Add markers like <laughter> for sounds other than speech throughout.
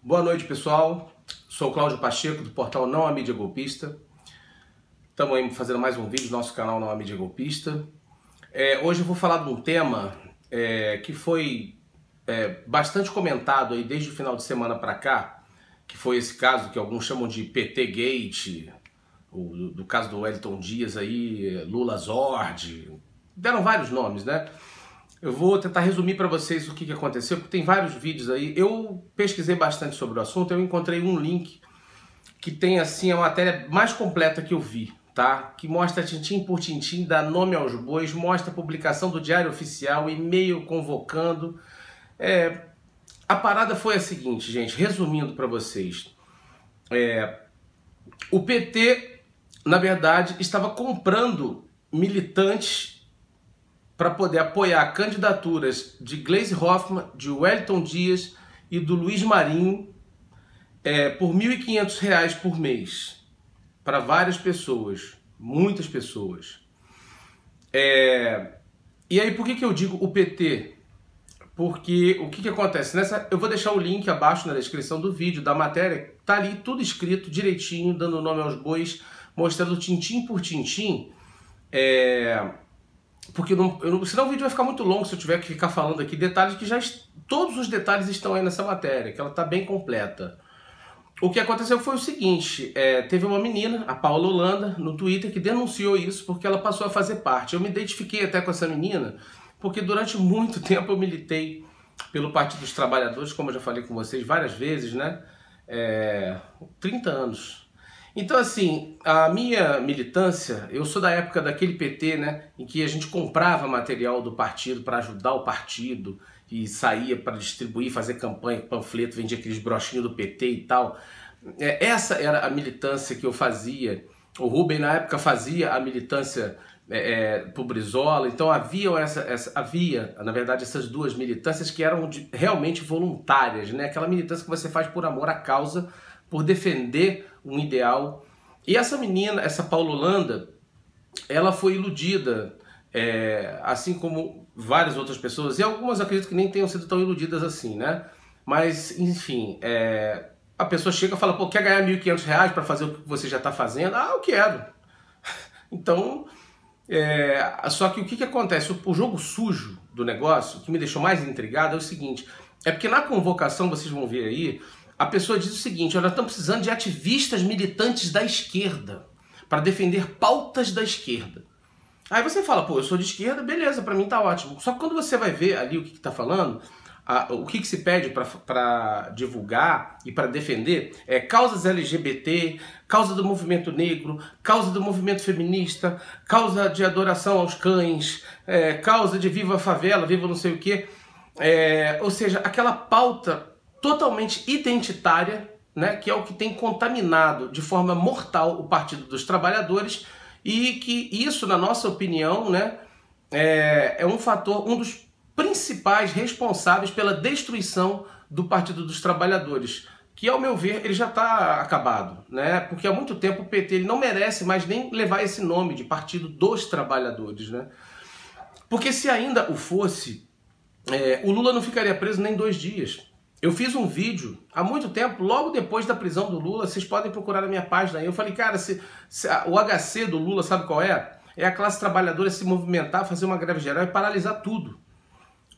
Boa noite, pessoal. Sou Cláudio Pacheco, do portal Não a Mídia Golpista. Estamos aí fazendo mais um vídeo do nosso canal Não a Mídia Golpista. É, hoje eu vou falar de um tema é, que foi é, bastante comentado aí desde o final de semana para cá, que foi esse caso que alguns chamam de PT Gate, o, do caso do Wellington Dias aí, Lula Zord, deram vários nomes, né? Eu vou tentar resumir para vocês o que, que aconteceu, porque tem vários vídeos aí. Eu pesquisei bastante sobre o assunto, eu encontrei um link que tem assim a matéria mais completa que eu vi, tá? Que mostra tintim por tintim, dá nome aos bois, mostra a publicação do Diário Oficial, e-mail convocando. É, a parada foi a seguinte, gente, resumindo para vocês. É, o PT, na verdade, estava comprando militantes para poder apoiar candidaturas de Gleisi Hoffmann, de Wellington Dias e do Luiz Marinho é, por R$ 1.500 por mês para várias pessoas, muitas pessoas. É, e aí por que, que eu digo o PT? Porque o que, que acontece? Nessa, eu vou deixar o link abaixo na descrição do vídeo, da matéria, tá ali tudo escrito direitinho, dando nome aos bois, mostrando tintim por tintim. É, porque não, eu, senão o vídeo vai ficar muito longo se eu tiver que ficar falando aqui detalhes que já todos os detalhes estão aí nessa matéria, que ela está bem completa. O que aconteceu foi o seguinte: é, teve uma menina, a Paula Holanda, no Twitter, que denunciou isso porque ela passou a fazer parte. Eu me identifiquei até com essa menina, porque durante <laughs> muito tempo eu militei pelo Partido dos Trabalhadores, como eu já falei com vocês várias vezes, né? É, 30 anos. Então, assim, a minha militância, eu sou da época daquele PT, né, em que a gente comprava material do partido para ajudar o partido e saía para distribuir, fazer campanha, panfleto, vendia aqueles brochinhos do PT e tal. É, essa era a militância que eu fazia. O Rubem, na época, fazia a militância é, é, pro Brizola, então havia, essa, essa, havia, na verdade, essas duas militâncias que eram de, realmente voluntárias, né? Aquela militância que você faz por amor à causa, por defender um ideal. E essa menina, essa Paula Holanda, ela foi iludida, é, assim como várias outras pessoas, e algumas acredito que nem tenham sido tão iludidas assim, né? Mas, enfim, é, a pessoa chega e fala, pô, quer ganhar R$ 1.500 para fazer o que você já está fazendo? Ah, eu quero. <laughs> Então, é, só que o que, que acontece? O, o jogo sujo do negócio, que me deixou mais intrigado, é o seguinte, é porque na convocação, vocês vão ver aí, a pessoa diz o seguinte: nós estamos precisando de ativistas militantes da esquerda para defender pautas da esquerda. Aí você fala, pô, eu sou de esquerda, beleza, para mim tá ótimo. Só que quando você vai ver ali o que, está falando, a, o que, que se pede para divulgar e para defender é causas LGBT, causa do movimento negro, causa do movimento feminista, causa de adoração aos cães, é, causa de viva favela, viva não sei o quê. É, ou seja, aquela pauta totalmente identitária, né, que é o que tem contaminado de forma mortal o Partido dos Trabalhadores e que isso, na nossa opinião, né, é, é um fator, um dos principais responsáveis pela destruição do Partido dos Trabalhadores, que ao meu ver ele já está acabado, né? Porque há muito tempo o PT ele não merece mais nem levar esse nome de Partido dos Trabalhadores, né? Porque se ainda o fosse, é, o Lula não ficaria preso nem dois dias. Eu fiz um vídeo há muito tempo, logo depois da prisão do Lula, vocês podem procurar na minha página aí. Eu falei, cara, se, se a, o HC do Lula, sabe qual é? É a classe trabalhadora se movimentar, fazer uma greve geral e paralisar tudo.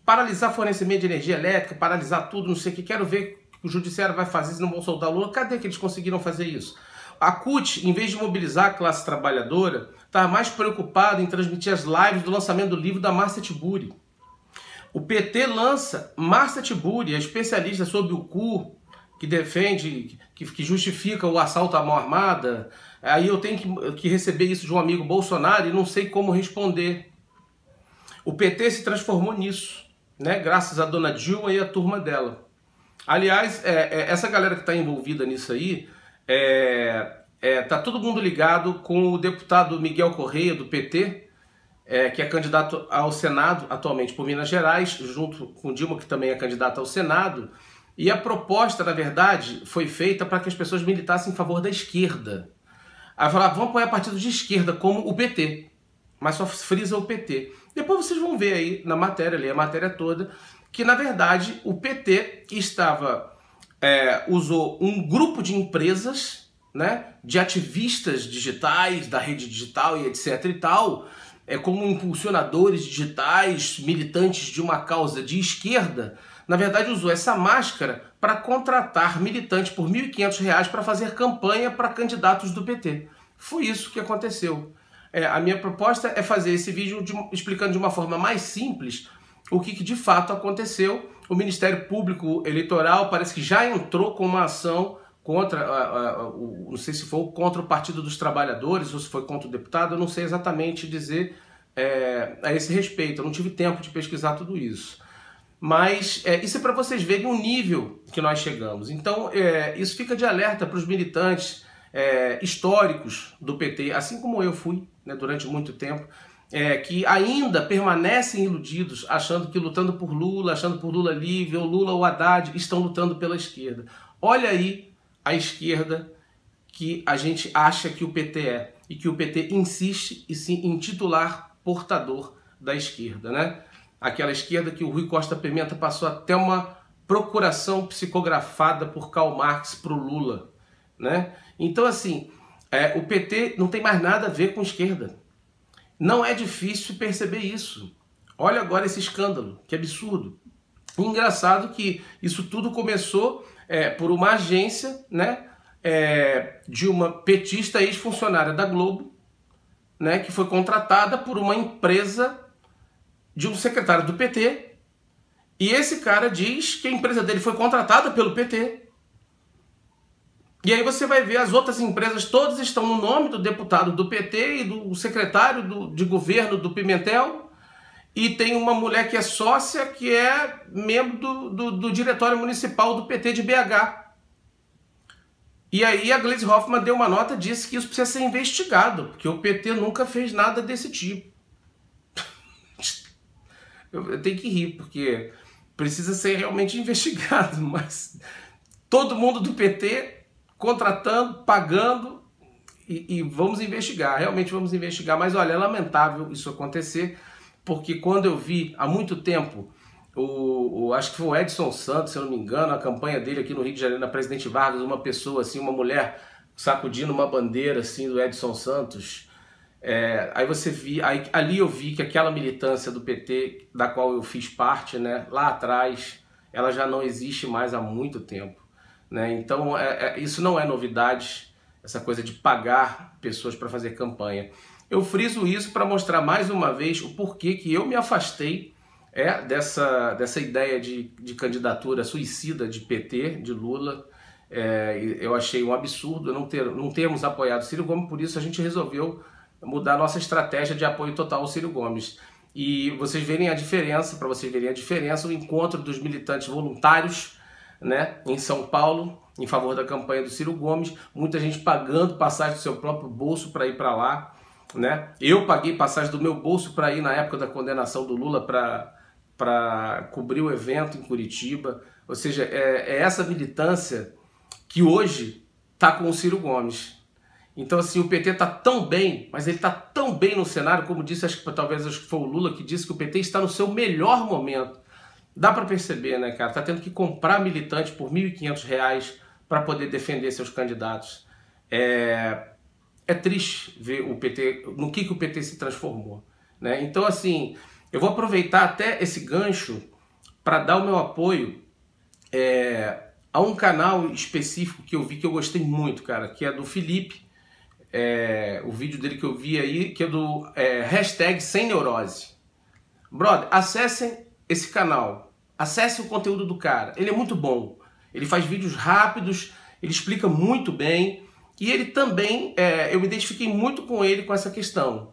Paralisar fornecimento de energia elétrica, paralisar tudo, não sei o que. Quero ver o judiciário vai fazer se não vão soltar o Lula. Cadê que eles conseguiram fazer isso? A CUT, em vez de mobilizar a classe trabalhadora, estava mais preocupada em transmitir as lives do lançamento do livro da Márcia Tiburi. O PT lança Márcia Tiburi, a especialista sobre o cu, que defende, que, que justifica o assalto à mão armada. Aí eu tenho que, que receber isso de um amigo Bolsonaro e não sei como responder. O PT se transformou nisso, né? graças a dona Dilma e a turma dela. Aliás, é, é, essa galera que está envolvida nisso aí, é, é, tá todo mundo ligado com o deputado Miguel Correia, do PT, é, que é candidato ao Senado atualmente por Minas Gerais, junto com Dilma, que também é candidata ao Senado. E a proposta, na verdade, foi feita para que as pessoas militassem em favor da esquerda. Aí falaram, vamos apoiar partido de esquerda, como o PT. Mas só frisa o PT. Depois vocês vão ver aí na matéria, ali a matéria toda, que na verdade o PT estava é, usou um grupo de empresas, né, de ativistas digitais, da rede digital e etc e tal, é, como impulsionadores digitais, militantes de uma causa de esquerda, na verdade usou essa máscara para contratar militantes por R$ 1.500 para fazer campanha para candidatos do PT. Foi isso que aconteceu. É, a minha proposta é fazer esse vídeo de, explicando de uma forma mais simples o que, que de fato aconteceu. O Ministério Público Eleitoral parece que já entrou com uma ação contra, não sei se foi contra o Partido dos Trabalhadores ou se foi contra o deputado, eu não sei exatamente dizer é, a esse respeito, eu não tive tempo de pesquisar tudo isso. Mas é, isso é para vocês verem o nível que nós chegamos. Então, é, isso fica de alerta para os militantes é, históricos do PT, assim como eu fui né, durante muito tempo, é, que ainda permanecem iludidos, achando que lutando por Lula, achando por Lula livre, ou Lula ou Haddad, estão lutando pela esquerda. Olha aí a esquerda que a gente acha que o PT é, e que o PT insiste em titular portador da esquerda, né? aquela esquerda que o Rui Costa Pimenta passou até uma procuração psicografada por Karl Marx para o Lula. Né? Então, assim, é, o PT não tem mais nada a ver com esquerda. Não é difícil perceber isso. Olha agora esse escândalo, que absurdo. Engraçado que isso tudo começou é, por uma agência né, é, de uma petista ex-funcionária da Globo, né, que foi contratada por uma empresa de um secretário do PT. E esse cara diz que a empresa dele foi contratada pelo PT. E aí você vai ver as outras empresas, todas estão no nome do deputado do PT e do secretário do, de governo do Pimentel. E tem uma mulher que é sócia, que é membro do, do, do diretório municipal do PT de BH. E aí a Gleisi Hoffmann deu uma nota e disse que isso precisa ser investigado, porque o PT nunca fez nada desse tipo <laughs> eu, tenho que rir, porque precisa ser realmente <laughs> investigado, mas todo mundo do PT contratando, pagando e, e, vamos investigar, realmente vamos investigar. Mas olha, é lamentável isso acontecer, porque quando eu vi há muito tempo, o, o, acho que foi o Edson Santos, se eu não me engano, a campanha dele aqui no Rio de Janeiro, na Presidente Vargas, uma pessoa assim, uma mulher sacudindo uma bandeira assim do Edson Santos, é, aí você vi, aí, ali eu vi que aquela militância do PT, da qual eu fiz parte, né, lá atrás, ela já não existe mais há muito tempo. Né? Então é, é, isso não é novidade, essa coisa de pagar pessoas para fazer campanha. Eu friso isso para mostrar mais uma vez o porquê que eu me afastei é, dessa, dessa ideia de, de candidatura suicida de PT, de Lula. É, eu achei um absurdo não, ter, não termos apoiado Ciro Gomes, por isso a gente resolveu mudar nossa estratégia de apoio total ao Ciro Gomes. E vocês verem a diferença, para vocês verem a diferença, o encontro dos militantes voluntários né, em São Paulo, em favor da campanha do Ciro Gomes, muita gente pagando passagem do seu próprio bolso para ir para lá. Né? Eu paguei passagem do meu bolso para ir na época da condenação do Lula para cobrir o evento em Curitiba. Ou seja, é, é essa militância que hoje está com o Ciro Gomes. Então, assim, o PT está tão bem, mas ele está tão bem no cenário, como disse, acho que talvez acho que foi o Lula que disse que o PT está no seu melhor momento. Dá para perceber, né, cara? Está tendo que comprar militante por R$ 1.500 para poder defender seus candidatos. É, é triste ver o PT, no que, que o PT se transformou. Né? Então, assim, eu vou aproveitar até esse gancho para dar o meu apoio é, a um canal específico que eu vi que eu gostei muito, cara, que é do Felipe é, o vídeo dele que eu vi aí, que é do é, hashtag Sem Neurose. Brother, acessem esse canal. Acessem o conteúdo do cara. Ele é muito bom. Ele faz vídeos rápidos, ele explica muito bem. E ele também, é, eu me identifiquei muito com ele com essa questão.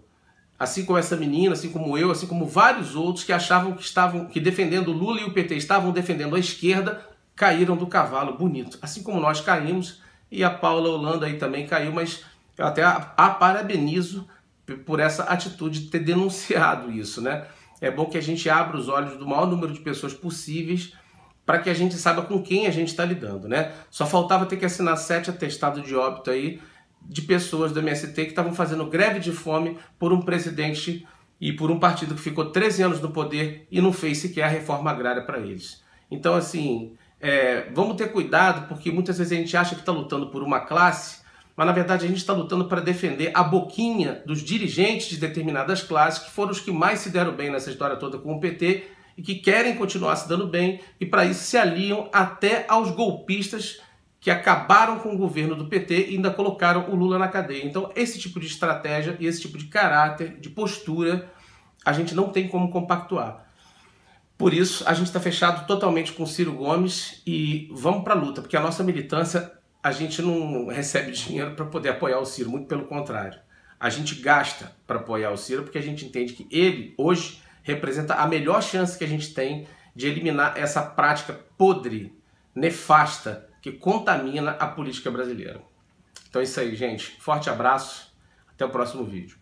Assim como essa menina, assim como eu, assim como vários outros que achavam que estavam, que defendendo Lula e o PT estavam defendendo a esquerda, caíram do cavalo bonito. Assim como nós caímos, e a Paula Holanda aí também caiu, mas eu até a, a parabenizo por essa atitude de ter denunciado isso, né? É bom que a gente abra os olhos do maior número de pessoas possíveis para que a gente saiba com quem a gente está lidando, né? Só faltava ter que assinar sete atestados de óbito aí de pessoas do MST que estavam fazendo greve de fome por um presidente e por um partido que ficou 13 anos no poder e não fez sequer a reforma agrária para eles. Então, assim, É, vamos ter cuidado, porque muitas vezes a gente acha que está lutando por uma classe, mas na verdade a gente está lutando para defender a boquinha dos dirigentes de determinadas classes, que foram os que mais se deram bem nessa história toda com o PT e que querem continuar se dando bem, e para isso se aliam até aos golpistas que acabaram com o governo do PT e ainda colocaram o Lula na cadeia. Então, esse tipo de estratégia e esse tipo de caráter, de postura, a gente não tem como compactuar. Por isso, a gente está fechado totalmente com Ciro Gomes e vamos para a luta, porque a nossa militância, a gente não recebe dinheiro para poder apoiar o Ciro, muito pelo contrário. A gente gasta para apoiar o Ciro porque a gente entende que ele, hoje, representa a melhor chance que a gente tem de eliminar essa prática podre, nefasta, que contamina a política brasileira. Então é isso aí, gente. Forte abraço. Até o próximo vídeo.